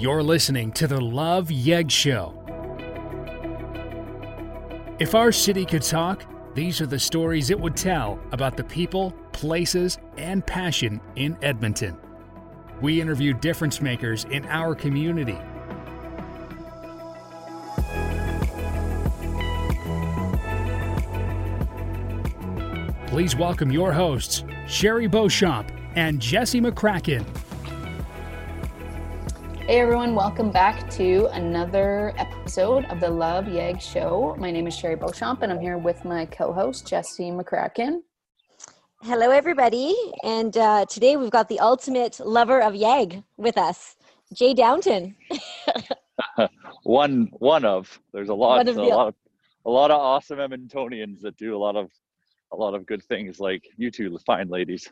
You're listening to the Love Yeg Show. If our city could talk, these are the stories it would tell about the people, places, and passion in Edmonton. We interview difference makers in our community. Please welcome your hosts, Sherry Beauchamp and Jesse McCracken. Hey everyone, welcome back to another episode of the Love Yeg Show. My name is Sherry Beauchamp and I'm here with my co-host Jesse McCracken. Hello everybody, and uh, today we've got the ultimate lover of Yeg with us, Jay Downton. one one of there's a lot of a lot of a lot of awesome Edmontonians that do a lot of a lot of good things like you two fine ladies.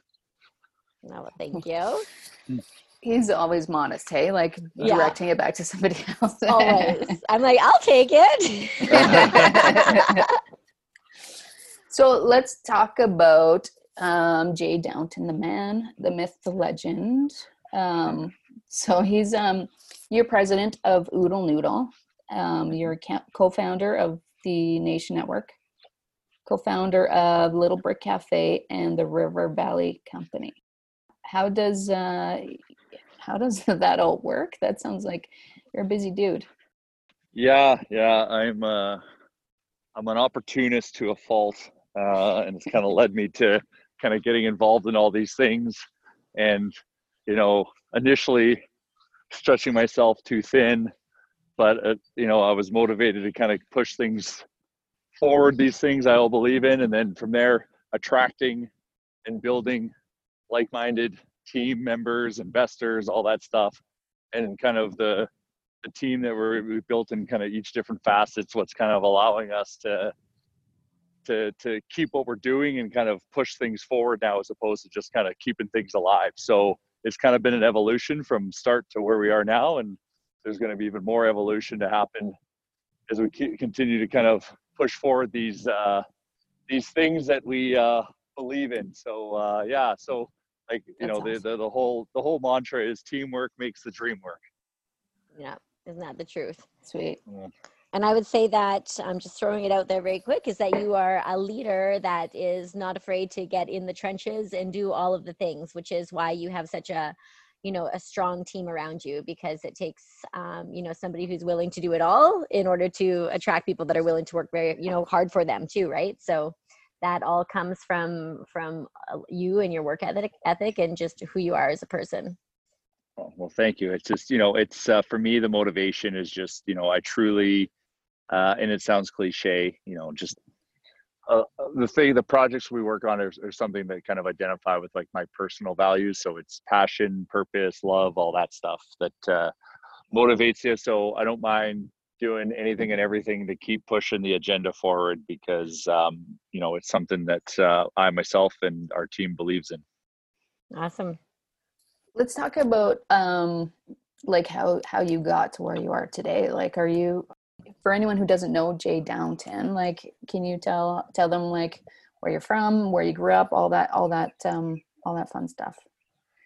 No, thank you. He's always modest, hey? Like yeah. directing it back to somebody else. always. I'm like, I'll take it. so let's talk about um, Jay Downton, the man, the myth, the legend. Um, so he's um, you're president of Oodle Noodle. Um, you're co-founder of the Nation Network, co-founder of Little Brick Cafe and the River Valley Company. How does uh, how does that all work? That sounds like you're a busy dude. Yeah, yeah, I'm uh I'm an opportunist to a fault. Uh, and it's kind of led me to kind of getting involved in all these things and you know initially stretching myself too thin but uh, you know i was motivated to kind of push things forward these things i all believe in and then from there attracting and building like-minded team members, investors, all that stuff, and kind of the the team that we're, we built in kind of each different facets. What's kind of allowing us to to to keep what we're doing and kind of push things forward now, as opposed to just kind of keeping things alive. So it's kind of been an evolution from start to where we are now, and there's going to be even more evolution to happen as we continue to kind of push forward these uh, these things that we uh, believe in. So uh, yeah, so like you That's know awesome. the, the the whole the whole mantra is teamwork makes the dream work yeah isn't that the truth sweet yeah. and i would say that i'm just throwing it out there very quick is that you are a leader that is not afraid to get in the trenches and do all of the things which is why you have such a you know a strong team around you because it takes um, you know somebody who's willing to do it all in order to attract people that are willing to work very you know hard for them too right so that all comes from from uh, you and your work ethic ethic and just who you are as a person. Oh, well thank you. It's just you know it's uh, for me the motivation is just you know i truly uh, and it sounds cliche you know just uh, the thing the projects we work on are, are, something that kind of identify with like my personal values. So it's passion purpose love all that stuff that uh, motivates you. So i don't mind doing anything and everything to keep pushing the agenda forward because um, you know it's something that uh, I myself and our team believes in. Awesome. Let's talk about um, like how how you got to where you are today. Like, are you for anyone who doesn't know Jay Downton? Like, can you tell tell them like where you're from, where you grew up, all that all that um, all that fun stuff?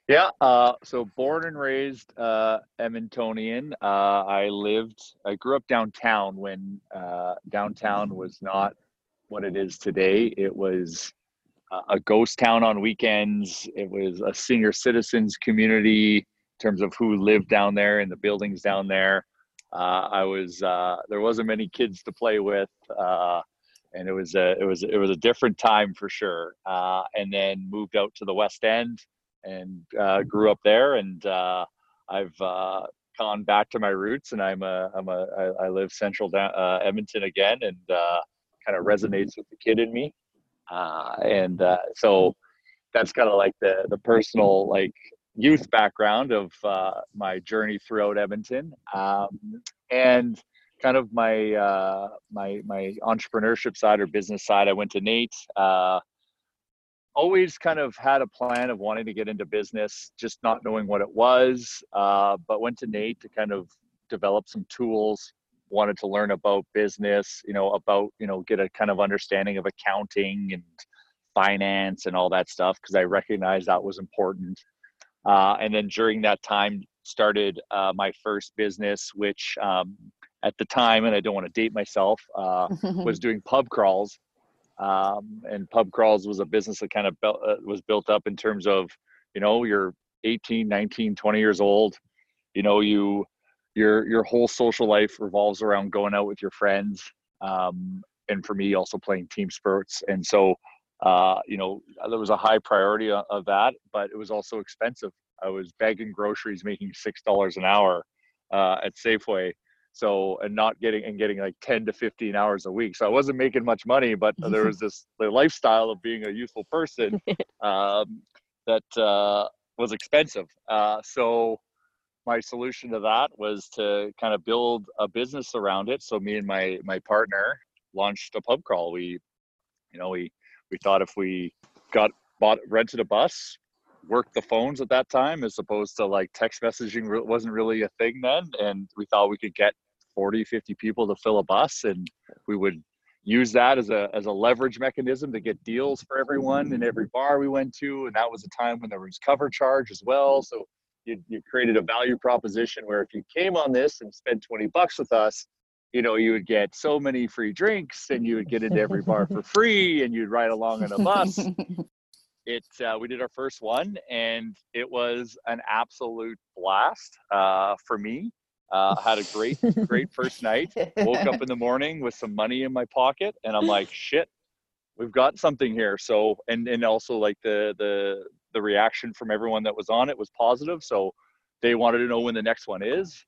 Yeah, uh, so born and raised uh, Edmontonian. Uh, I lived, I grew up downtown when uh, downtown was not what it is today. It was a ghost town on weekends. It was a senior citizens community in terms of who lived down there and the buildings down there. Uh, I was uh, there wasn't many kids to play with, and it was a it was it was a different time for sure. and then moved out to the West End and uh, grew up there. And uh, I've uh, gone back to my roots, and I'm a I'm a I, I live central down, uh, Edmonton again, and uh, kind of resonates with the kid in me. Uh, and so that's kind of like the the personal like youth background of my journey throughout Edmonton, um, and kind of my uh, my my entrepreneurship side or business side. I went to NAIT, uh, always kind of had a plan of wanting to get into business, just not knowing what it was. Uh, but went to NAIT to kind of develop some tools. Wanted to learn about business, you know, about you know, get a kind of understanding of accounting and finance and all that stuff because I recognized that was important. Uh, and then during that time, started uh, my first business, which um, at the time, and I don't want to date myself, uh, was doing pub crawls. Um, and pub crawls was a business that kind of built, uh, was built up in terms of, you know, you're 18, 19, 20 years old. You know, you your your whole social life revolves around going out with your friends. Um, and for me, also playing team sports. And so, uh, you know, there was a high priority of, of that, but it was also expensive. I was bagging groceries, making six dollars an hour uh, at Safeway so and not getting and getting like 10 to 15 hours a week. So i wasn't making much money but there was this the lifestyle of being a youthful person um, that uh, was expensive. Uh, so my solution to that was to kind of build a business around it. So me and my my partner launched a pub crawl. We you know we we thought if we got bought rented a bus work the phones at that time as opposed to like text messaging wasn't really a thing then and we thought we could get 40 50 people to fill a bus and we would use that as a as a leverage mechanism to get deals for everyone in every bar we went to and that was a time when there was cover charge as well. So you, you created a value proposition where if you came on this and spent 20 bucks with us you know you would get so many free drinks and you would get into every bar for free and you'd ride along on a bus. It uh, we did our first one and it was an absolute blast uh, for me uh, had a great great first night. Woke up in the morning with some money in my pocket and i'm like shit we've got something here. So and and also like the the the reaction from everyone that was on it was positive. So they wanted to know when the next one is.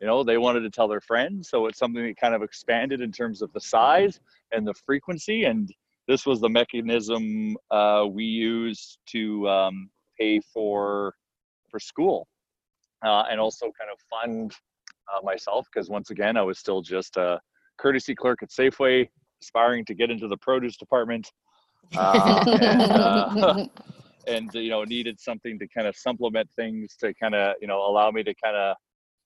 You know they wanted to tell their friends. So it's something that kind of expanded in terms of the size and the frequency. And this was the mechanism uh, we used to um, pay for for school uh, and also kind of fund uh, myself because once again I was still just a courtesy clerk at Safeway, aspiring to get into the produce department, uh, and, uh, and, you know needed something to kind of supplement things to kind of you know allow me to kind of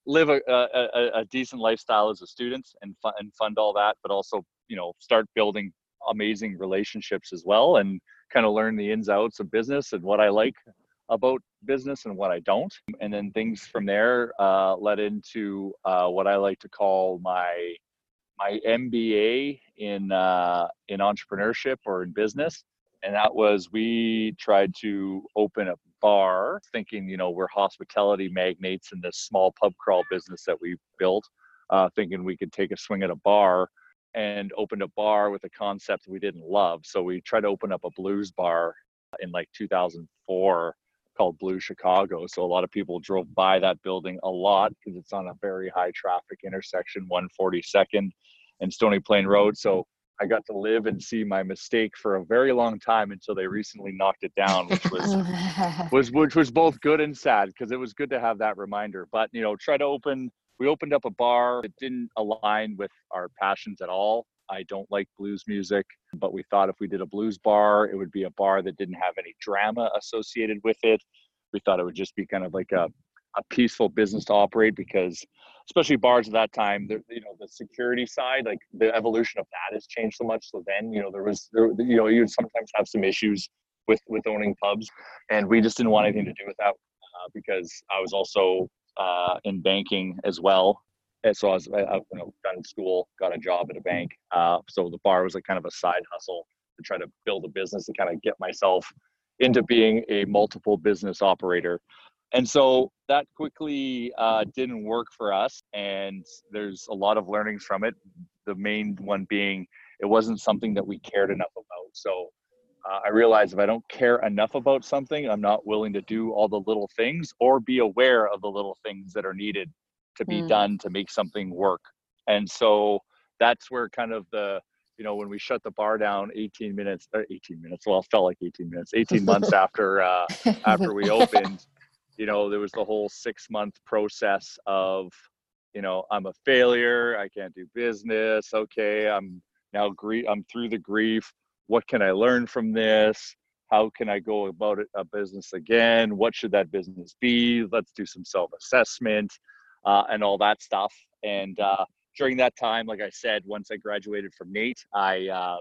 live a, a, a, decent lifestyle as a student and fund, and fund all that, but also you know start building amazing relationships as well and kind of learn the ins outs of business and what I like about business and what I don't. And then things from there uh, led into uh, what I like to call my my MBA in uh, in entrepreneurship or in business. And that was we tried to open a bar, thinking you know we're hospitality magnates in this small pub crawl business that we built, uh, thinking we could take a swing at a bar and opened a bar with a concept we didn't love. So we tried to open up a blues bar in like 2004 called Blue Chicago. So a lot of people drove by that building a lot because it's on a very high traffic intersection, 142nd and Stony Plain Road. So I got to live and see my mistake for a very long time until they recently knocked it down, which was was which was both good and sad because it was good to have that reminder. But you know, try to open we opened up a bar that didn't align with our passions at all. I don't like blues music, but we thought if we did a blues bar, it would be a bar that didn't have any drama associated with it. We thought it would just be kind of like a, a peaceful business to operate because especially bars at that time, the, you know, the security side, like the evolution of that has changed so much. So then, you know, there was, there, you know, you'd sometimes have some issues with, with owning pubs and we just didn't want anything to do with that uh, because I was also uh, in banking as well. And so I was, I, you know, done school, got a job at a bank. Uh, so the bar was like kind of a side hustle to try to build a business and kind of get myself into being a multiple business operator. And so that quickly uh, didn't work for us. And there's a lot of learnings from it. The main one being it wasn't something that we cared enough about. So uh, I realized if I don't care enough about something, I'm not willing to do all the little things or be aware of the little things that are needed to be mm. done to make something work. And so that's where kind of the, you know, when we shut the bar down 18 minutes, uh, 18 minutes, well, it felt like 18 minutes, 18 months after, uh, after we opened, you know, there was the whole six month process of, you know, I'm a failure. I can't do business. Okay. I'm now grief. I'm through the grief what can I learn from this? How can I go about a business again? What should that business be? Let's do some self assessment uh, and all that stuff. And uh, during that time, like I said, once I graduated from NAIT, I um,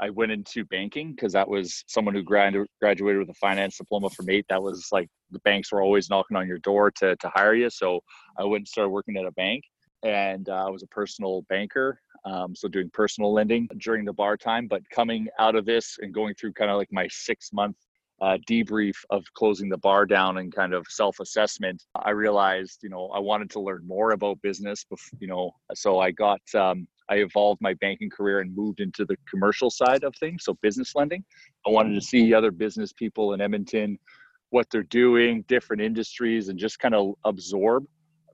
I went into banking because that was someone who grad- graduated with a finance diploma from eight. That was like the banks were always knocking on your door to, to hire you. So I went and started working at a bank and uh, I was a personal banker. Um, so doing personal lending during the bar time, but coming out of this and going through kind of like my six month uh, debrief of closing the bar down and kind of self assessment, I realized, you know, I wanted to learn more about business. You know, so I got, um, I evolved my banking career and moved into the commercial side of things, so business lending. I wanted to see other business people in Edmonton, what they're doing, different industries, and just kind of absorb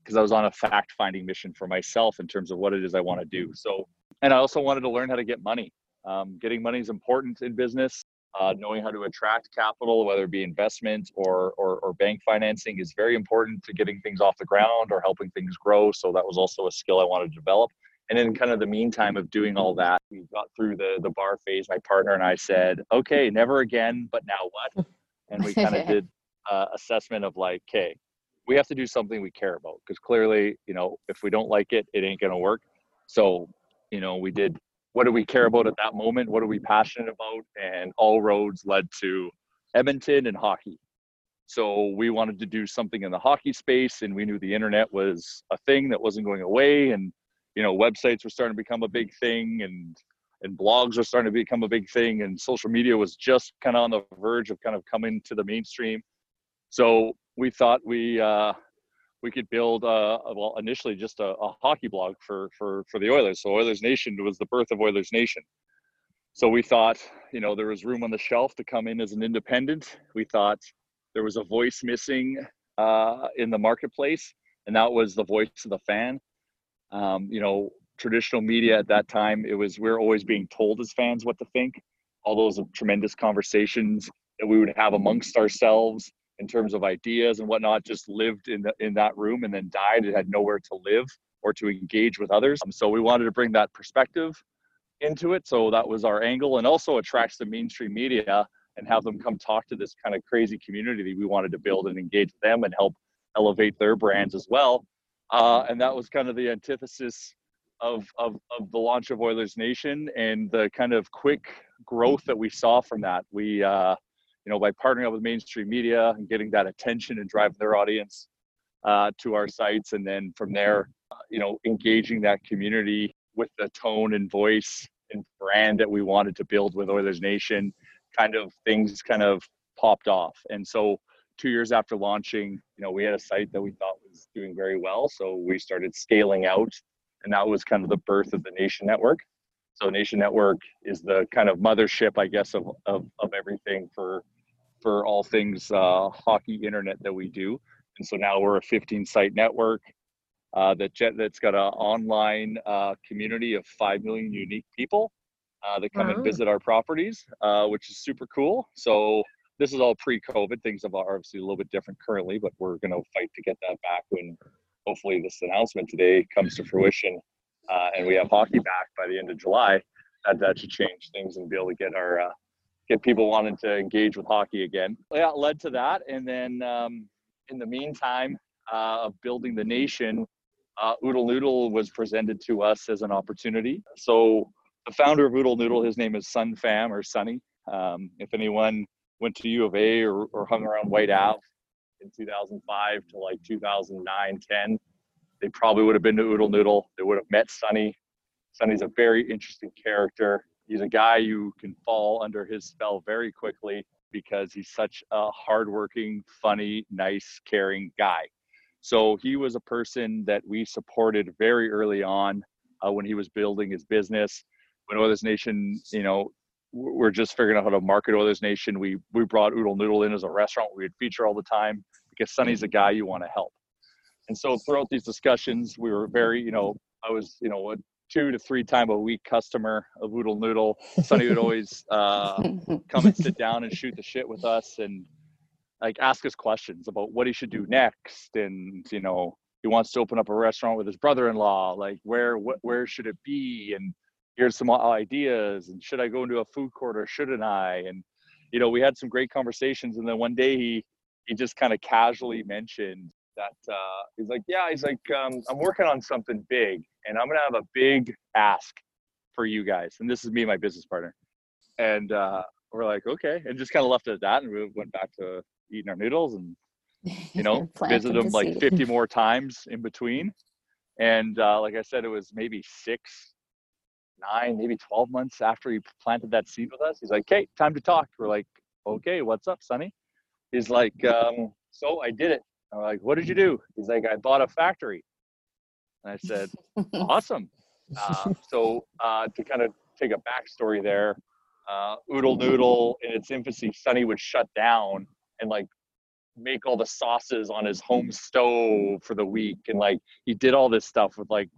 because I was on a fact finding mission for myself in terms of what it is I want to do. So, and I also wanted to learn how to get money. Um, getting money is important in business. Uh, knowing how to attract capital, whether it be investment or, or, or bank financing, is very important to getting things off the ground or helping things grow. So that was also a skill I wanted to develop. And in kind of the meantime of doing all that, we got through the the bar phase. My partner and I said, "Okay, never again." But now what? And we kind of did uh, assessment of like, "Okay, we have to do something we care about because clearly, you know, if we don't like it, it ain't gonna work." So, you know, we did what do we care about at that moment? What are we passionate about? And all roads led to Edmonton and hockey. So we wanted to do something in the hockey space, and we knew the internet was a thing that wasn't going away, and you know, websites were starting to become a big thing, and and blogs were starting to become a big thing, and social media was just kind of on the verge of kind of coming to the mainstream. So we thought we uh, we could build uh, well initially just a, a, hockey blog for for for the Oilers. So Oilers Nation was the birth of Oilers Nation. So we thought, you know, there was room on the shelf to come in as an independent. We thought there was a voice missing uh, in the marketplace, and that was the voice of the fan. Um, you know, traditional media at that time, it was we we're always being told as fans what to think. All those tremendous conversations that we would have amongst ourselves in terms of ideas and whatnot just lived in the, in that room and then died it had nowhere to live or to engage with others. Um, so we wanted to bring that perspective into it. So that was our angle and also attracts the mainstream media and have them come talk to this kind of crazy community we wanted to build and engage them and help elevate their brands as well. Uh, and that was kind of the antithesis of, of, of the launch of Oilers Nation and the kind of quick growth that we saw from that. We uh, you know, by partnering up with mainstream media and getting that attention and driving their audience uh, to our sites, and then from there, uh, you know, engaging that community with the tone and voice and brand that we wanted to build with Oilers Nation, kind of things kind of popped off. And so, two years after launching, you know, we had a site that we thought was doing very well, so we started scaling out, and that was kind of the birth of the Nation Network. So Nation Network is the kind of mothership, I guess, of of, of everything for for all things uh, hockey internet that we do. And so now we're a 15 site network uh, that jet, that's got an online uh, community of five million unique people uh, that come wow. and visit our properties, uh, which is super cool. So this is all pre-COVID. Things are obviously a little bit different currently, but we're going to fight to get that back when hopefully this announcement today comes to fruition uh, and we have hockey back by the end of July, that that should change things and be able to get our uh, get people wanting to engage with hockey again. Yeah, led to that, and then um, in the meantime uh, of building the nation, uh, Oodle Noodle was presented to us as an opportunity. So the founder of Oodle Noodle, his name is Sun Pham or Sunny. Um, if anyone went to U of A or, or hung around Whyte Ave in 2005 to like 2009, 10, they probably would have been to Oodle Noodle. They would have met Sunny. Sunny's a very interesting character. He's a guy you can fall under his spell very quickly because he's such a hardworking, funny, nice, caring guy. So he was a person that we supported very early on uh, when he was building his business. When Oilers Nation, you know, we're just figuring out how to market Oilers Nation. We we brought Oodle Noodle in as a restaurant we would feature all the time because Sunny's a guy you want to help. And so throughout these discussions, we were very, you know, I was, you know, a two to three time a week customer of Oodle Noodle. Sunny would always uh, come and sit down and shoot the shit with us and like ask us questions about what he should do next. And, you know, he wants to open up a restaurant with his brother-in-law. Like where, what, where should it be? And here's some ideas. And should I go into a food court or shouldn't I? And, you know, we had some great conversations. And then one day he, he just kind of casually mentioned that uh, he's like, yeah, he's like, um, I'm working on something big, and I'm gonna have a big ask for you guys. And this is me and my business partner. and uh, we're like, okay, and just kind of left it at that, and we went back to eating our noodles and you know visit them like 50 more times in between. And uh, like I said, it was maybe six, nine, maybe 12 months after he planted that seed with us. He's like, "Okay, time to talk." We're like, "Okay, what's up, Sunny?" He's like, um, "So I did it." I'm like, "What did you do?" He's like, "I bought a factory." And I said, "Awesome." Uh, so uh, to kind of take a backstory there, uh, Oodle Noodle in its infancy, Sunny would shut down and like make all the sauces on his home stove for the week, and like he did all this stuff with like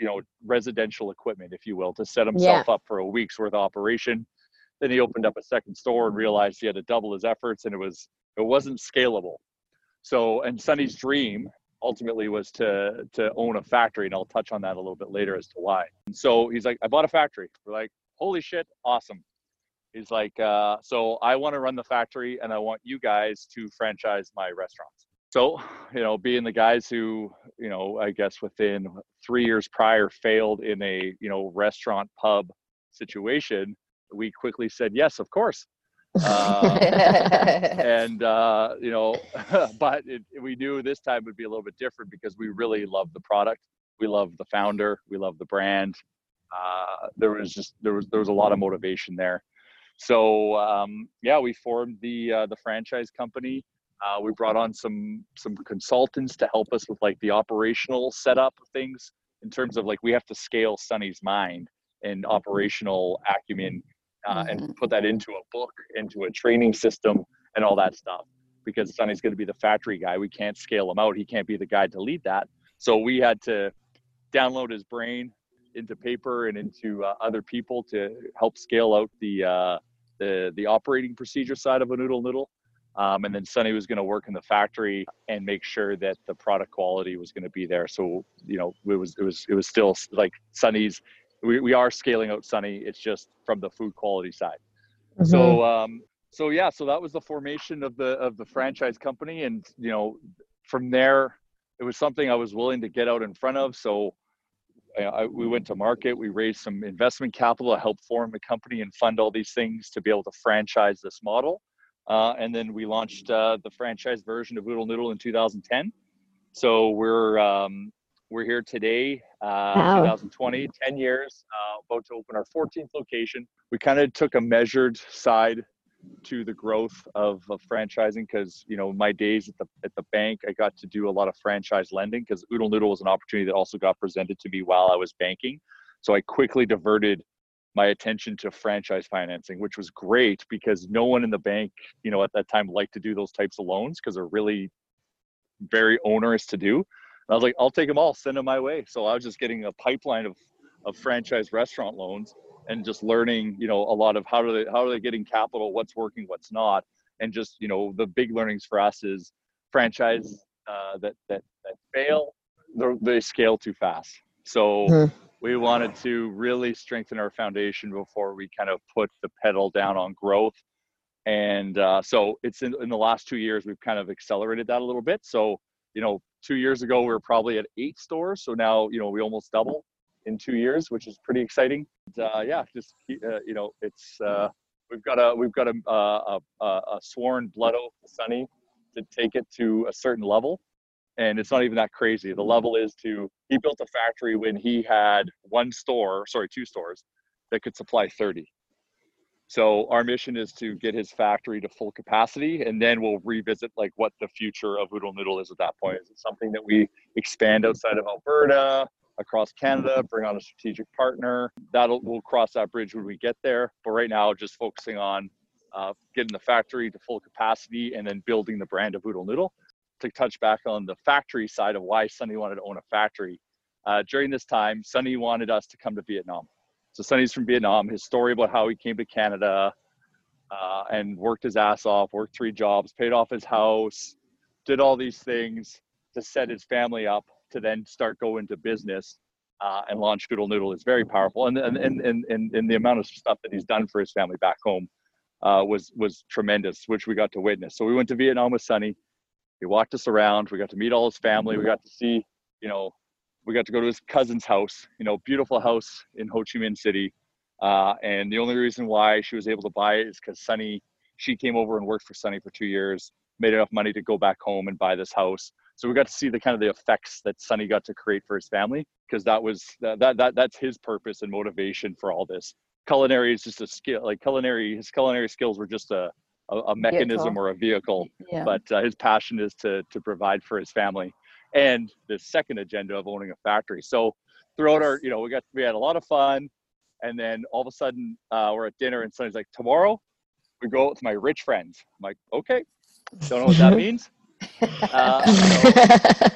you know residential equipment, if you will, to set himself yeah. up for a week's worth of operation. Then he opened up a second store and realized he had to double his efforts, and it was it wasn't scalable. So, and Sunny's dream ultimately was to to own a factory, and I'll touch on that a little bit later as to why. And so he's like, I bought a factory. We're like, holy shit, awesome. He's like, uh, so I want to run the factory, and I want you guys to franchise my restaurants. So, you know, being the guys who, you know, I guess within three years prior failed in a, you know, restaurant pub situation, we quickly said yes, of course. Uh, and uh, you know, but it, we knew this time would be a little bit different because we really love the product, we love the founder, we love the brand. Uh, there was just there was there was a lot of motivation there. So um, yeah, we formed the uh, the franchise company. Uh, we brought on some some consultants to help us with like the operational setup of things in terms of like we have to scale Sunny's mind and operational acumen uh, mm-hmm. and put that into a book, into a training system, and all that stuff. Because Sunny's going to be the factory guy. We can't scale him out. He can't be the guy to lead that. So we had to download his brain into paper and into uh, other people to help scale out the uh, the the operating procedure side of a Oodle Noodle. Um, and then Sunny was going to work in the factory and make sure that the product quality was going to be there. So you know, it was it was it was still like Sunny's we, we are scaling out Sunny. It's just from the food quality side. Mm-hmm. So um, so yeah, so that was the formation of the of the franchise company, and you know, from there, it was something I was willing to get out in front of. So I, we went to market. We raised some investment capital to help form the company and fund all these things to be able to franchise this model. Uh, and then we launched uh, the franchise version of Oodle Noodle in 2010. So we're um, we're here today, uh, wow. 2020, 10 years, uh, about to open our 14th location. We kind of took a measured side to the growth of, of franchising because you know my days at the at the bank I got to do a lot of franchise lending because Oodle Noodle was an opportunity that also got presented to me while I was banking. So I quickly diverted my attention to franchise financing, which was great because no one in the bank, you know, at that time liked to do those types of loans because they're really very onerous to do. I was like, I'll take them all, send them my way. So I was just getting a pipeline of, of franchise restaurant loans and just learning, you know, a lot of how do they how are they getting capital, what's working, what's not, and just you know the big learnings for us is franchise uh, that that that fail, they scale too fast. So mm-hmm. we wanted to really strengthen our foundation before we kind of put the pedal down on growth. And uh, so it's in, in the last two years we've kind of accelerated that a little bit. So you know two years ago we were probably at eight stores. So now you know we almost double in two years which is pretty exciting. Uh, yeah just uh, you know it's uh, we've got a we've got a, a, a, sworn blood oath to Sunny to take it to a certain level. And it's not even that crazy. The level is to he built a factory when he had one store sorry two stores that could supply 30 so our mission is to get his factory to full capacity, and then we'll revisit like what the future of Oodle Noodle is at that point. Is it something that we expand outside of Alberta, across Canada, bring on a strategic partner? That'll we'll cross that bridge when we get there. But right now, just focusing on uh, getting the factory to full capacity and then building the brand of Oodle Noodle. To touch back on the factory side of why Sunny wanted to own a factory, uh, during this time, Sunny wanted us to come to Vietnam. So Sunny's from Vietnam. His story about how he came to Canada uh, and worked his ass off, worked three jobs, paid off his house, did all these things to set his family up to then start going to business uh, and launch Oodle Noodle is very powerful. And, and, and, and, and the amount of stuff that he's done for his family back home uh, was, was tremendous, which we got to witness. So we went to Vietnam with Sunny. He walked us around. We got to meet all his family. We got to see, you know, we got to go to his cousin's house, you know, beautiful house in Ho Chi Minh City. Uh, and the only reason why she was able to buy it is because Sunny, she came over and worked for Sunny for two years, made enough money to go back home and buy this house. So we got to see the kind of the effects that Sunny got to create for his family because that was that, that that that's his purpose and motivation for all this. Culinary is just a skill, like culinary. His culinary skills were just a a, a mechanism Vehicle. or a vehicle, Yeah. but uh, his passion is to to provide for his family and the second agenda of owning a factory. So throughout our, you know, we got we had a lot of fun, and then all of a sudden uh, we're at dinner and Sunny's like, tomorrow we go out with my rich friends. I'm like, okay, don't know what that means. Uh, so,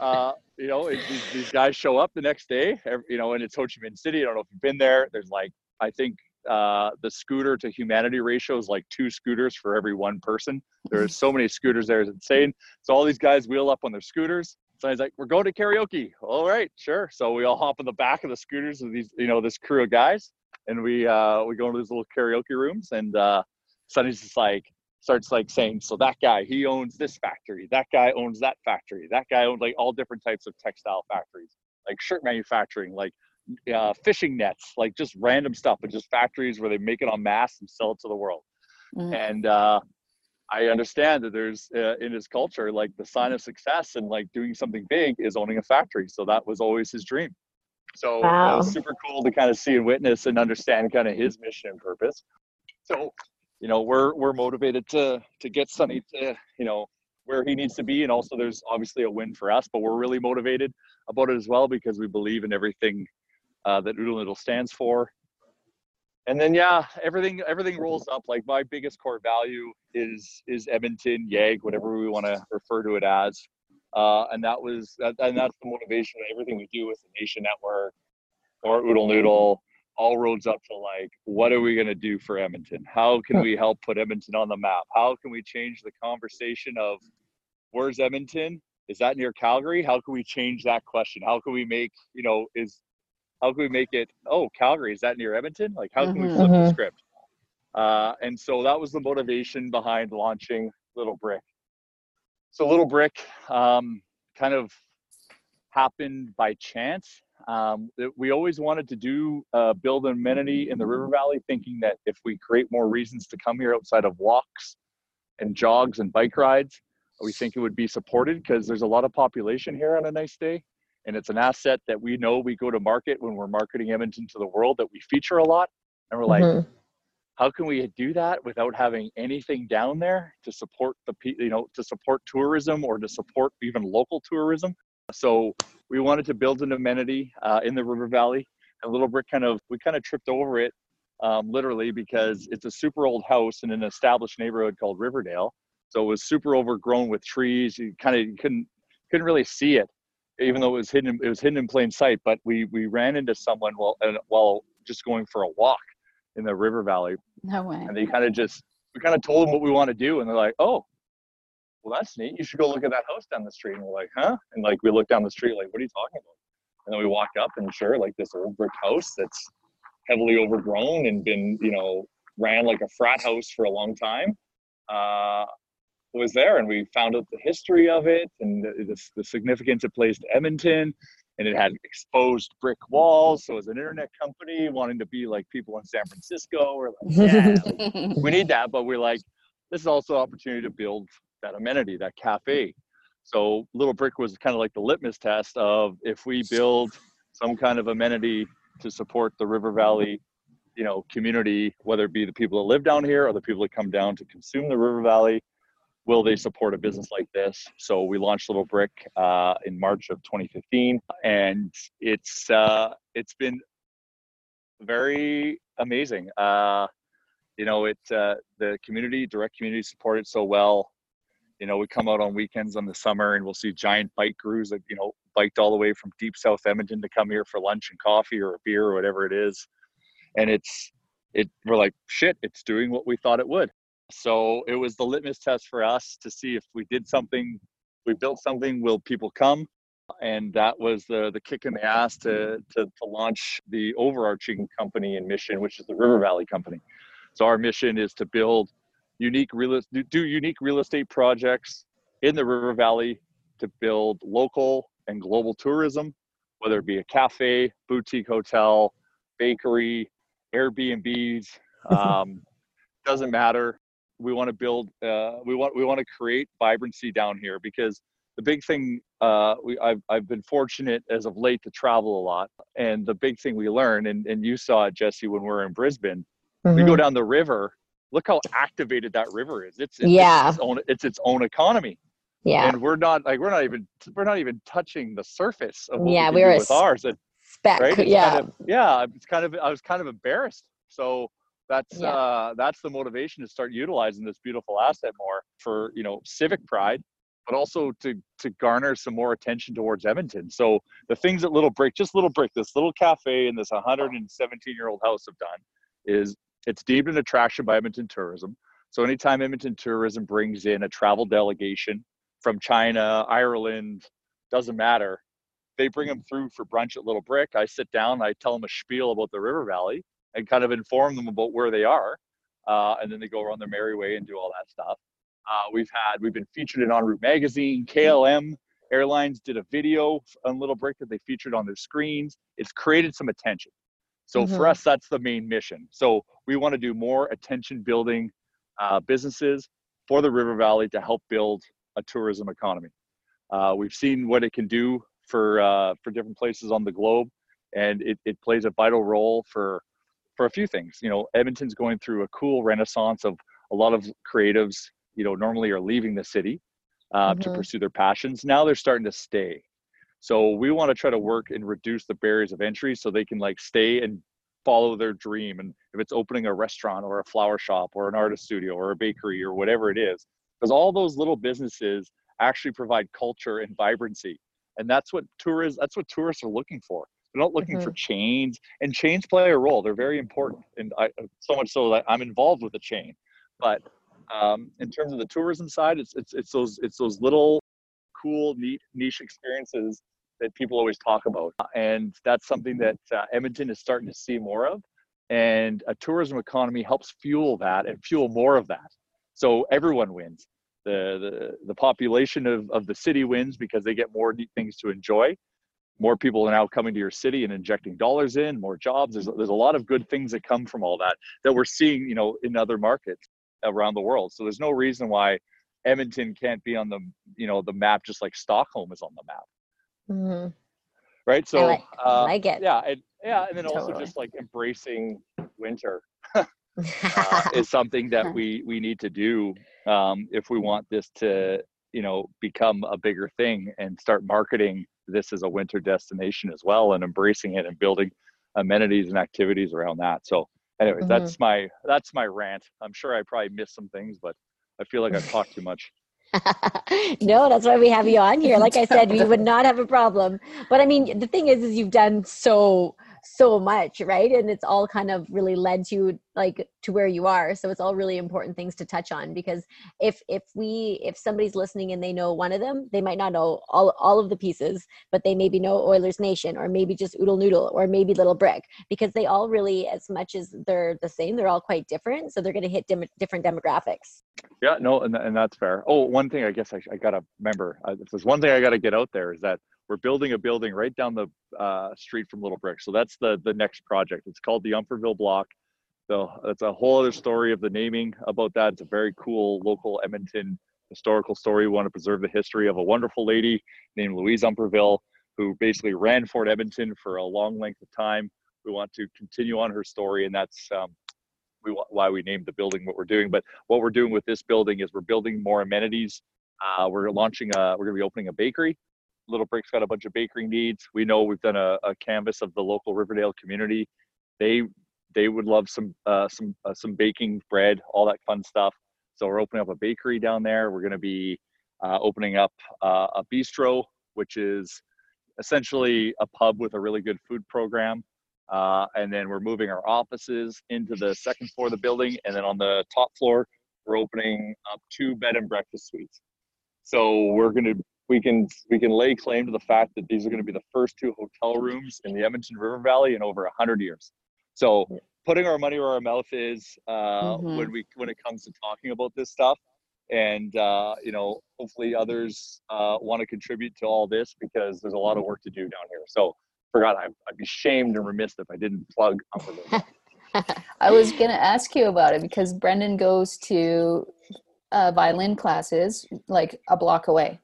uh, you know, it, these, these guys show up the next day, you know, and it's Ho Chi Minh City. I don't know if you've been there. There's like, I think uh, the scooter to humanity ratio is like two scooters for every one person. There's so many scooters there, it's insane. So all these guys wheel up on their scooters. So he's like, "We're going to karaoke." All right, sure. So we all hop in the back of the scooters of these, you know, this crew of guys, and we uh, we go into these little karaoke rooms, and uh, Sunny's just like starts like saying, "So that guy, he owns this factory. That guy owns that factory. That guy owns like all different types of textile factories, like shirt manufacturing, like uh, fishing nets, like just random stuff, but just factories where they make it on mass and sell it to the world." Mm. and uh, I understand that there's uh, in his culture like the sign of success and like doing something big is owning a factory. So that was always his dream. So it was super cool to kind of see and witness and understand kind of his mission and purpose. So you know we're we're motivated to to get Sunny to you know where he needs to be, and also there's obviously a win for us, but we're really motivated about it as well because we believe in everything uh, that Oodle Noodle stands for. And then yeah everything everything rolls up. Like my biggest core value is is edmonton Yeg whatever we want to refer to it as. Uh, and that was that, and that's the motivation of everything we do with the nation network or oodle noodle all roads up to like what are we going to do for edmonton? How can we help put edmonton on the map? How can we change the conversation of where's edmonton? Is that near calgary? How can we change that question? How can we make you know is how can we make it oh calgary is that near edmonton like how can we Mhm. flip the Mhm. script uh, and so that was the motivation behind launching little brick so little brick um, kind of happened by chance um, that we always wanted to do uh, build an amenity in the river valley thinking that if we create more reasons to come here outside of walks and jogs and bike rides we think it would be supported because there's a lot of population here on a nice day and it's an asset that we know we go to market when we're marketing Edmonton to the world that we feature a lot. And we're like, Mhm. how can we do that without having anything down there to support the you know to support tourism or to support even local tourism? So we wanted to build an amenity uh, in the River Valley. And Little Brick kind of we kind of tripped over it um, literally because it's a super old house in an established neighborhood called Riverdale. So it was super overgrown with trees. You kind of you couldn't couldn't really see it even though it was hidden it was hidden in plain sight but we we ran into someone while while just going for a walk in the river valley. No way. and they kind of just we kind of told them what we want to do and they're like oh well that's neat. You should go look at that house down the street. And we're like huh? And like we look down the street like what are you talking about? And then we walk up and sure like this old brick house that's heavily overgrown and been you know ran like a frat house for a long time uh was there and we found out the history of it and the, the, the significance it plays to edmonton and it had exposed brick walls. So as an internet company wanting to be like people in san francisco we're like yeah like, we need that. But we're like this is also an opportunity to build that amenity that cafe. So little brick was kind of like the litmus test of if we build some kind of amenity to support the river valley you know community whether it be the people that live down here or the people that come down to consume the river valley will they support a business like this? So we launched little brick uh, in march of 2015 and it's uh, it's been very amazing. Uh, you know it uh, the community direct community supported so well. You know we come out on weekends in the summer and we'll see giant bike crews that you know biked all the way from deep south edmonton to come here for lunch and coffee or a beer or whatever it is. And it's it we're like shit it's doing what we thought it would so it was the litmus test for us to see if we did something we built something will people come and that was the the kick in the ass to to, to launch the overarching company and mission which is the river valley company so our mission is to build unique real do- unique real estate projects in the river valley to build local and global tourism whether it be a cafe boutique hotel bakery Airbnbs. Um, doesn't matter. We want to build. Uh, we want we want to create vibrancy down here because the big thing uh, we I've I've been fortunate as of late to travel a lot, and the big thing we learn, and and you saw it, Jesse, when we are in Brisbane. Mm-hmm. We go down the river. Look how activated that river is. It's, it's yeah. It's its, own, it's its own economy. Yeah. And we're not like we're not even we're not even touching the surface of what yeah, we are with ours. And, spec. Right? It's yeah. Kind of, yeah. It's kind of I was kind of embarrassed. So that's yeah. uh that's the motivation to start utilizing this beautiful asset more for you know civic pride but also to to garner some more attention towards edmonton. So the things that little brick just little brick this little cafe and this 117 year old house have done is it's deemed an attraction by edmonton tourism. So anytime edmonton tourism brings in a travel delegation from china ireland doesn't matter they bring them through for brunch at little brick. I sit down i tell them a spiel about the river valley and kind of inform them about where they are. Uh, and then they go around their merry way and do all that stuff. Uh, we've had we've been featured in En Route magazine. KLM Airlines did a video on Little Brick that they featured on their screens. It's created some attention. So mm-hmm. for us, that's the main mission. So we want to do more attention building uh, businesses for the River Valley to help build a tourism economy. Uh, we've seen what it can do for uh, for different places on the globe, and it, it plays a vital role for for a few things. You know, Edmonton's going through a cool renaissance of a lot of creatives. You know, normally are leaving the city uh, mm-hmm. to pursue their passions. Now they're starting to stay. So we want to try to work and reduce the barriers of entry so they can like stay and follow their dream. And if it's opening a restaurant or a flower shop or an artist studio or a bakery or whatever it is, because all those little businesses actually provide culture and vibrancy. And that's what tourists that's what tourists are looking for. They're not looking mm-hmm. for chains, and chains play a role. They're very important, and I, so much so that I'm involved with the chain. But um, in terms of the tourism side, it's it's it's those it's those little cool, neat niche experiences that people always talk about, and that's something that uh, Edmonton is starting to see more of. And a tourism economy helps fuel that and fuel more of that. So everyone wins. The, the, the population of, of the city wins because they get more neat things to enjoy more people are now coming to your city and injecting dollars in, more jobs. There's there's a lot of good things that come from all that that we're seeing, you know, in other markets around the world. So there's no reason why Edmonton can't be on the you know the map just like Stockholm is on the map. Mm-hmm. Right. So I like, uh, I like it. Yeah, and, yeah, and then totally. also just like embracing winter. uh, is something that we we need to do um, if we want this to you know become a bigger thing and start marketing this as a winter destination as well and embracing it and building amenities and activities around that. So anyway, mm-hmm. that's my that's my rant. I'm sure I probably missed some things, but I feel like I've talked too much. no, that's why we have you on here. Like I said, we would not have a problem. But I mean, the thing is, is you've done so so much right? And it's all kind of really led to like to where you are. So it's all really important things to touch on because if if we if somebody's listening and they know one of them they might not know all all of the pieces but they maybe know oilers nation or maybe just oodle noodle or maybe little brick because they all really as much as they're the same they're all quite different. So they're going to hit dim- different demographics. Yeah no and, and that's fair. Oh one thing i guess i, I gotta remember uh, if there's one thing i gotta get out there is that we're building a building right down the uh, street from Little Brick. So that's the the next project. It's called the Umpherville Block. So that's a whole other story of the naming about that. It's a very cool local Edmonton historical story. We want to preserve the history of a wonderful lady named Louise Umpherville who basically ran Fort Edmonton for a long length of time. We want to continue on her story, and that's um, we, why we named the building what we're doing. But what we're doing with this building is we're building more amenities. Uh, we're launching a, we're going to be opening a bakery Little Brick's got a bunch of bakery needs. We know we've done a, a canvas of the local Riverdale community. They they would love some uh, some uh, some baking bread, all that fun stuff. So we're opening up a bakery down there. We're going to be uh, opening up uh, a bistro, which is essentially a pub with a really good food program. Uh, and then we're moving our offices into the second floor of the building, and then on the top floor, we're opening up two bed and breakfast suites. So we're going to we can we can lay claim to the fact that these are going to be the first two hotel rooms in the Edmonton River Valley in over a hundred years. So putting our money where our mouth is uh, mm-hmm. when we when it comes to talking about this stuff, and uh, you know hopefully others uh, want to contribute to all this because there's a lot of work to do down here. So forgot I'd, I'd be shamed and remiss if I didn't plug I was gonna ask you about it because Brendan goes to uh, violin classes like a block away.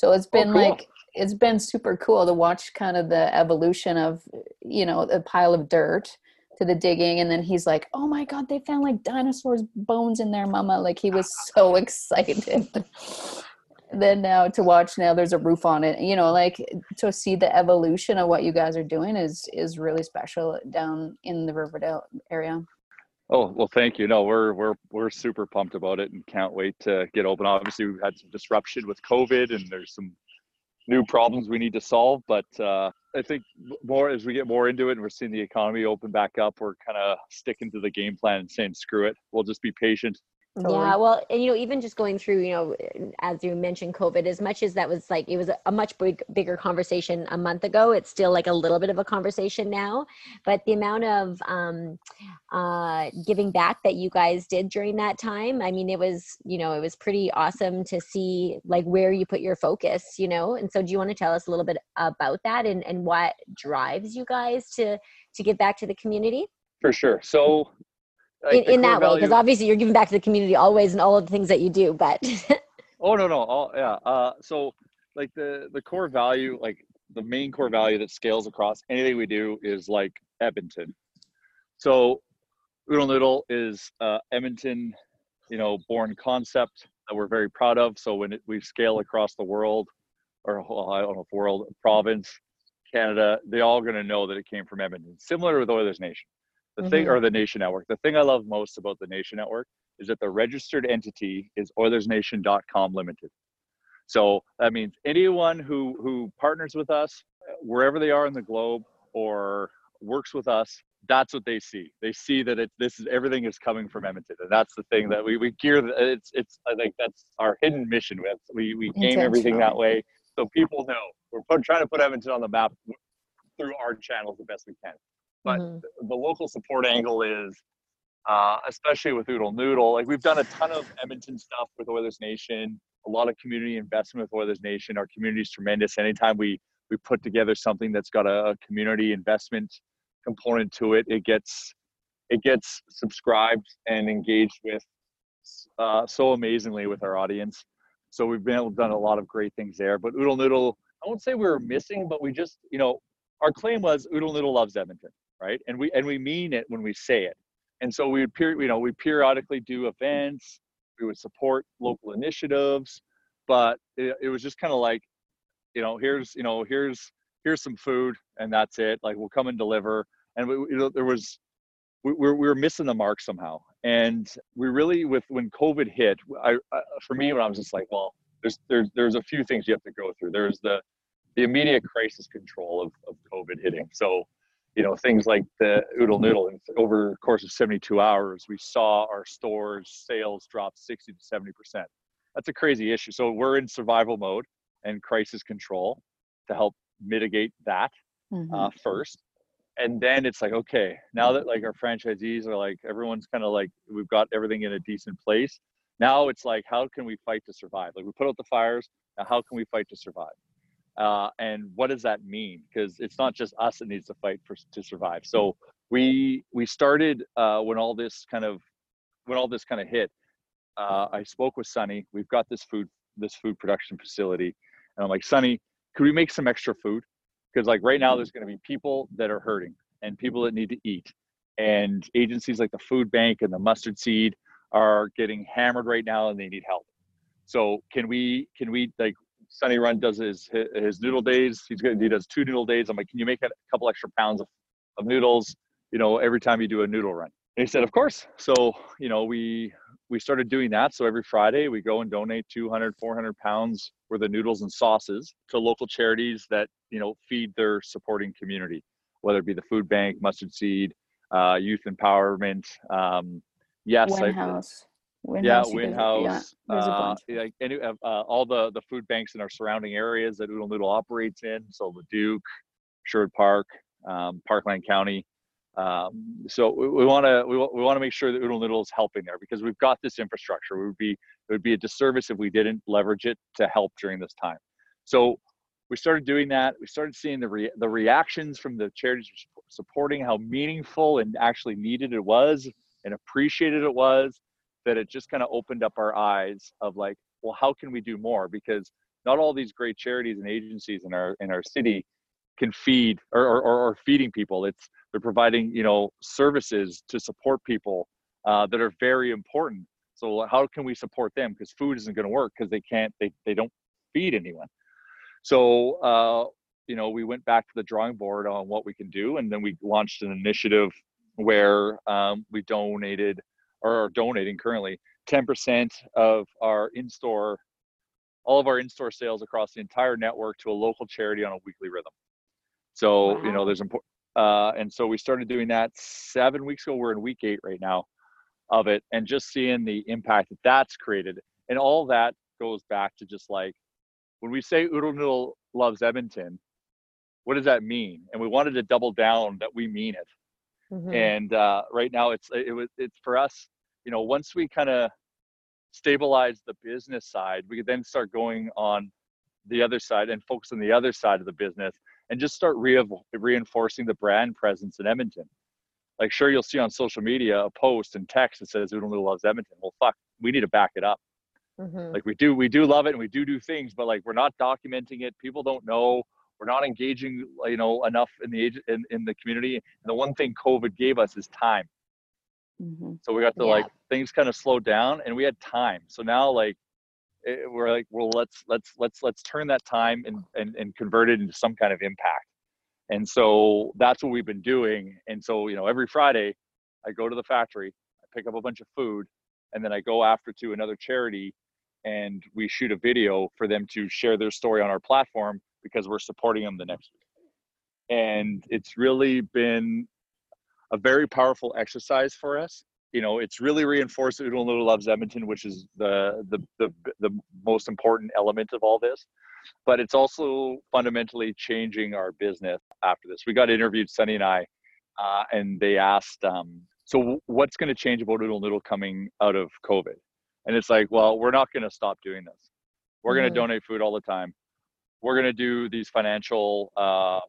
So it's oh, been oh, cool. like it's been super cool to watch kind of the evolution of you know the pile of dirt to the digging and then he's like oh my god they found like dinosaurs bones in there mama. Like he was so excited. Then now to watch now there's a roof on it. You know like to see the evolution of what you guys are doing is is really special down in the riverdale area oh well thank you. No we're we're we're super pumped about it and can't wait to get open. Obviously we've had some disruption with covid and there's some new problems we need to solve but uh i think more as we get more into it and we're seeing the economy open back up we're kind of sticking to the game plan and saying screw it. We'll just be patient Totally. Yeah, well, and, you know, even just going through, you know, as you mentioned, COVID, as much as that was like it was a much big, bigger conversation a month ago, it's still like a little bit of a conversation now. But the amount of um, uh, giving back that you guys did during that time, I mean, it was, you know, it was pretty awesome to see like where you put your focus, you know. And so, do you want to tell us a little bit about that and and what drives you guys to to give back to the community? For sure. So like in, in that way because obviously you're giving back to the community always and all of the things that you do but oh no no all yeah uh so like the the core value like the main core value that scales across anything we do is like edmonton. So oodle noodle is uh edmonton you know born concept that we're very proud of. So when it, we scale across the world or well, i don't know if world province canada they're all going to know that it came from edmonton similar with oilers nation the mm-hmm. thing or the Nation Network. The thing I love most about the Nation Network is that the registered entity is OilersNation.com Limited. So that means anyone who who partners with us, wherever they are in the globe, or works with us, that's what they see. They see that it this is everything is coming from Edmonton, and that's the thing that we we gear. It's it's I think that's our hidden mission. We we game everything that way so people know we're put, trying to put Edmonton on the map through our channels the best we can. But mm-hmm. the local support angle is, uh, especially with Oodle Noodle, like we've done a ton of Edmonton stuff with Oilers Nation, a lot of community investment with Oilers Nation. Our community is tremendous. Anytime we we put together something that's got a, a community investment component to it, it gets it gets subscribed and engaged with uh, so amazingly with our audience. So we've been able to done a lot of great things there. But Oodle Noodle, I won't say we were missing, but we just, you know, our claim was Oodle Noodle loves Edmonton right? And we and we mean it when we say it. And so we would you know we periodically do events. We would support local initiatives, but it, it was just kind of like, you know, here's you know here's here's some food and that's it. Like we'll come and deliver. And we, you know there was we, we were missing the mark somehow. And we really with when COVID hit, I, I for me when I was just like, well, there's there's there's a few things you have to go through. There's the the immediate crisis control of, of COVID hitting. So you know things like the oodle noodle. And over the course of 72 hours we saw our stores sales drop 60 to 70 percent. That's a crazy issue. So we're in survival mode and crisis control to help mitigate that mm-hmm. uh, first. And then it's like okay now that like our franchisees are like everyone's kind of like we've got everything in a decent place. Now it's like how can we fight to survive? Like we put out the fires. Now how can we fight to survive uh, and what does that mean? Because it's not just us that needs to fight for to survive. So we we started uh, when all this kind of when all this kind of hit. Uh, I spoke with Sunny. We've got this food this food production facility, and I'm like, Sunny, could we make some extra food? Because like right now, there's going to be people that are hurting and people that need to eat, and agencies like the food bank and the mustard seed are getting hammered right now, and they need help. So can we can we like Sunny Run does his his noodle days. He's good. He does two noodle days. I'm like, can you make a couple extra pounds of, of noodles? You know, every time you do a noodle run. And he said, of course. So you know, we we started doing that. So every Friday we go and donate 200, 400 pounds worth of noodles and sauces to local charities that you know feed their supporting community, whether it be the food bank, mustard seed, uh, youth empowerment. Um, yes, House. Win yeah, WIN House. Yeah, uh, like any, uh, all the the food banks in our surrounding areas that Oodle Noodle operates in. So Leduc, Sherwood Park, um, Parkland County. Um, so we want to we, we want to make sure that Oodle Noodle is helping there because we've got this infrastructure. It would be it would be a disservice if we didn't leverage it to help during this time. So we started doing that. We started seeing the re- the reactions from the charities supporting how meaningful and actually needed it was and appreciated it was that it just kind of opened up our eyes of like well how can we do more? because not all these great charities and agencies in our in our city can feed or, or, or feeding people. It's they're providing you know services to support people uh, that are very important. So how can we support them? Because food isn't going to work because they can't they, they don't feed anyone. So uh, you know we went back to the drawing board on what we can do and then we launched an initiative where um, we donated or are donating currently 10% of our in-store all of our in-store sales across the entire network to a local charity on a weekly rhythm so wow. you know there's important uh, and so we started doing that seven weeks ago we're in week eight right now of it and just seeing the impact that that's created and all that goes back to just like when we say Oodle Noodle loves Edmonton, what does that mean? And we wanted to double down that we mean it. Mm-hmm. And uh, right now, it's it was it's for us. You know, once we kind of stabilize the business side, we could then start going on the other side and focus on the other side of the business and just start re- reinforcing the brand presence in Edmonton. Like, sure, you'll see on social media a post and text that says "Oodle Noodle loves Edmonton." Well, fuck, we need to back it up. Mm-hmm. Like we do, we do love it and we do do things, but like we're not documenting it. People don't know. We're not engaging, you know, enough in the age in, in the community. And the one thing COVID gave us is time. Mm-hmm. So we got to yeah. like things kind of slowed down, and we had time. So now like it, we're like, well, let's let's let's let's turn that time and and and convert it into some kind of impact. And so that's what we've been doing. And so you know, every Friday, I go to the factory, I pick up a bunch of food, and then I go after to another charity and we shoot a video for them to share their story on our platform because we're supporting them the next week. And it's really been a very powerful exercise for us. You know, it's really reinforced Oodle Noodle loves Edmonton, which is the, the the the most important element of all this. But it's also fundamentally changing our business after this. We got interviewed, Sunny and I, uh, and they asked, um, "So what's going to change about Oodle Noodle coming out of COVID?" and it's like well we're not going to stop doing this we're going to donate food all the time we're going to do these financial uh,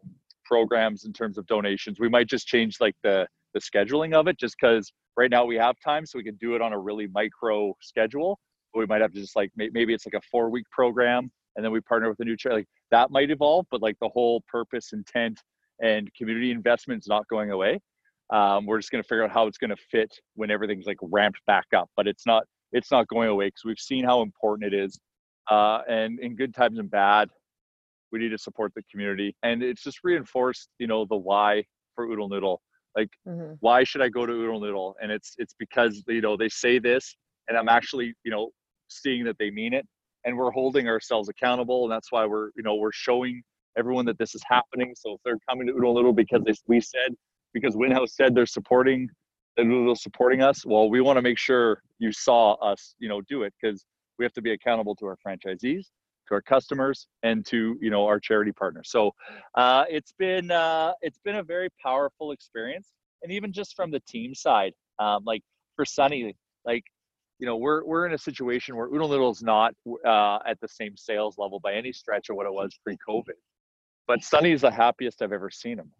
programs in terms of donations we might just change like the the scheduling of it just because right now we have time so we can do it on a really micro schedule But we might have to just like maybe it's like a four week program and then we partner with a new chair like that might evolve but like the whole purpose intent and community investment is not going away um, we're just going to figure out how it's going to fit when everything's like ramped back up but it's not it's not going away because we've seen how important it is. Uh, and in good times and bad, we need to support the community. And it's just reinforced, you know, the why for Oodle Noodle. Like, mm-hmm. why should I go to Oodle Noodle? And it's it's because you know they say this, and I'm actually you know seeing that they mean it, and we're holding ourselves accountable, and that's why we're you know we're showing everyone that this is happening. So if they're coming to Oodle Noodle because they, we said because WIN House said they're supporting that supporting us well we want to make sure you saw us you know do it because we have to be accountable to our franchisees to our customers and to you know our charity partners so uh, it's been uh, it's been a very powerful experience and even just from the team side um, like for sunny like you know we're we're in a situation where Oodle Noodle is not uh, at the same sales level by any stretch of what it was pre-COVID, but Sunny is the happiest I've ever seen him.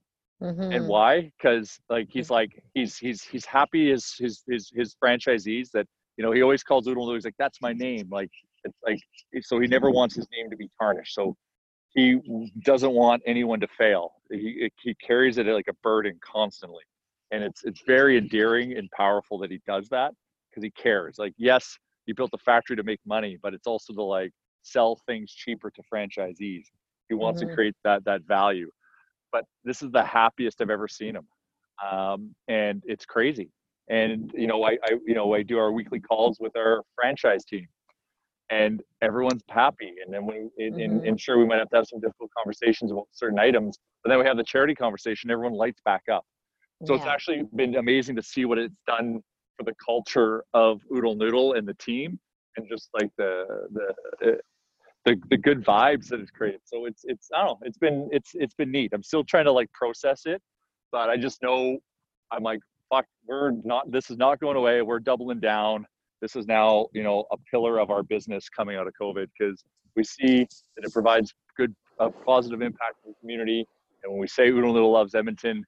Mm-hmm. And why? Because like he's mm-hmm. like he's he's he's happy as his his his franchisees that you know he always calls Oodle Noodle. He's like that's my name. Like it's like so he never wants his name to be tarnished. So he doesn't want anyone to fail. He he carries it like a burden constantly, and it's it's very endearing and powerful that he does that because he cares. Like yes, he built the factory to make money, but it's also to like sell things cheaper to franchisees. He wants mm-hmm. to create that that value but this is the happiest I've ever seen him. Um, and it's crazy. And you know, I, I, you know, I do our weekly calls with our franchise team, and everyone's happy. And then we, and, mm-hmm. and sure, we might have to have some difficult conversations about certain items, but then we have the charity conversation. Everyone lights back up. So yeah. it's actually been amazing to see what it's done for the culture of Oodle Noodle and the team, and just like the the the the good vibes that it's created. So it's it's I don't know. It's been it's it's been neat. I'm still trying to like process it, but I just know I'm like fuck. We're not. This is not going away. We're doubling down. This is now you know a pillar of our business coming out of COVID because we see that it provides good a positive impact in the community. And when we say Oodle Noodle loves Edmonton,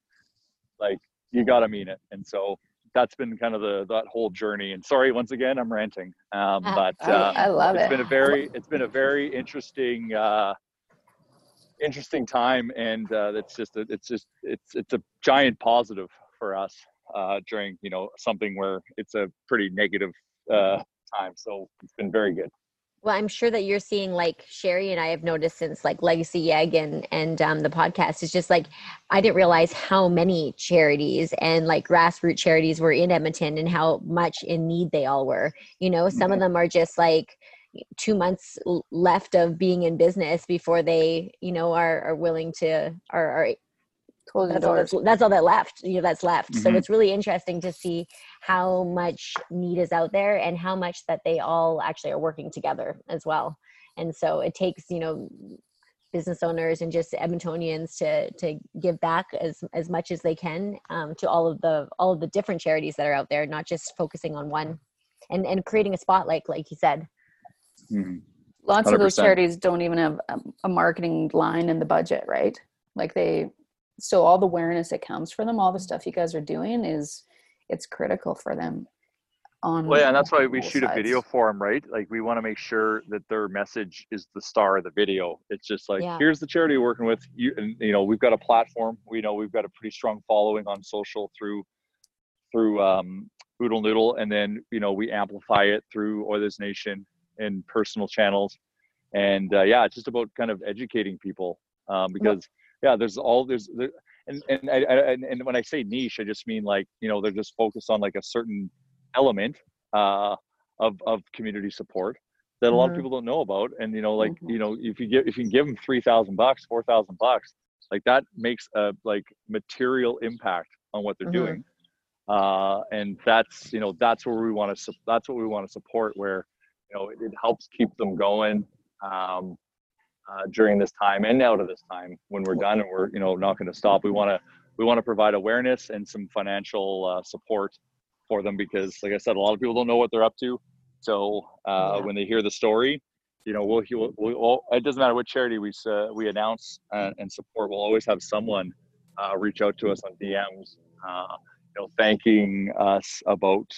like you got to mean it. And so that's been kind of the that whole journey. And sorry, once again, I'm ranting, um, Uh, but I, uh, I love it's it. been a very it's been a very interesting uh, interesting time, and uh, it's just a, it's just it's it's a giant positive for us uh, during you know something where it's a pretty negative uh, time. So it's been very good. Well, I'm sure that you're seeing like Sherry and I have noticed since like Legacy Egg and and um, the podcast is just like I didn't realize how many charities and like grassroots charities were in Edmonton and how much in need they all were. You know, some of them are just like two months left of being in business before they you know are are willing to are, are Close the that's all that's, that's all that left you know that's left so Mhm. it's really interesting to see how much need is out there and how much that they all actually are working together as well and so it takes you know business owners and just edmontonians to to give back as as much as they can um, to all of the all of the different charities that are out there not just focusing on one and and creating a spotlight like you said Mhm. Lots of those charities don't even have a, a marketing line in the budget, right? Like they, so all the awareness that comes for them, all the stuff you guys are doing is, it's critical for them. On Well, yeah, and that's why we both shoot a video for them, right? Like we want to make sure that their message is the star of the video. It's just like, Yeah. here's the charity we're working with. You and you know, we've got a platform. We know we've got a pretty strong following on social through through um, Oodle Noodle, and then you know we amplify it through Oilers Nation and personal channels. And uh, yeah, it's just about kind of educating people um, because yeah, there's all there's there, and and, I, I, and when I say niche, I just mean like you know they're just focused on like a certain element uh, of of community support that a lot Mhm. of people don't know about. And you know, like Mhm. you know, if you give if you can give them three thousand bucks, four thousand bucks, like that makes a like material impact on what they're Mhm. doing. Uh, and that's you know that's where we want to that's what we want to support. Where you know it, it helps keep them going. Um, uh, during this time and out of this time when we're done and we're you know not going to stop. We want to we want to provide awareness and some financial uh, support for them because like i said a lot of people don't know what they're up to. So uh, Yeah. when they hear the story you know we'll, we'll, we'll it doesn't matter what charity we uh, we announce and, and support we'll always have someone uh, reach out to us on dms uh, you know thanking us about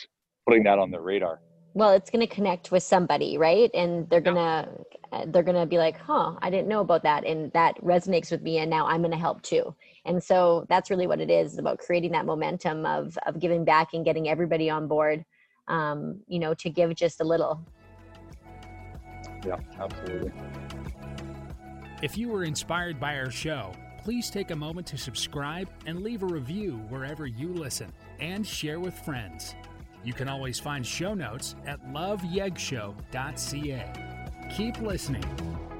putting that on their radar well it's going to connect with somebody right? And they're going to they're going to be like huh i didn't know about that and that resonates with me and now i'm going to help too. And so that's really what it is about creating that momentum of of giving back and getting everybody on board um, you know to give just a little. Yeah absolutely. If you were inspired by our show, please take a moment to subscribe and leave a review wherever you listen and share with friends. You can always find show notes at loveyegshow.ca. Keep listening.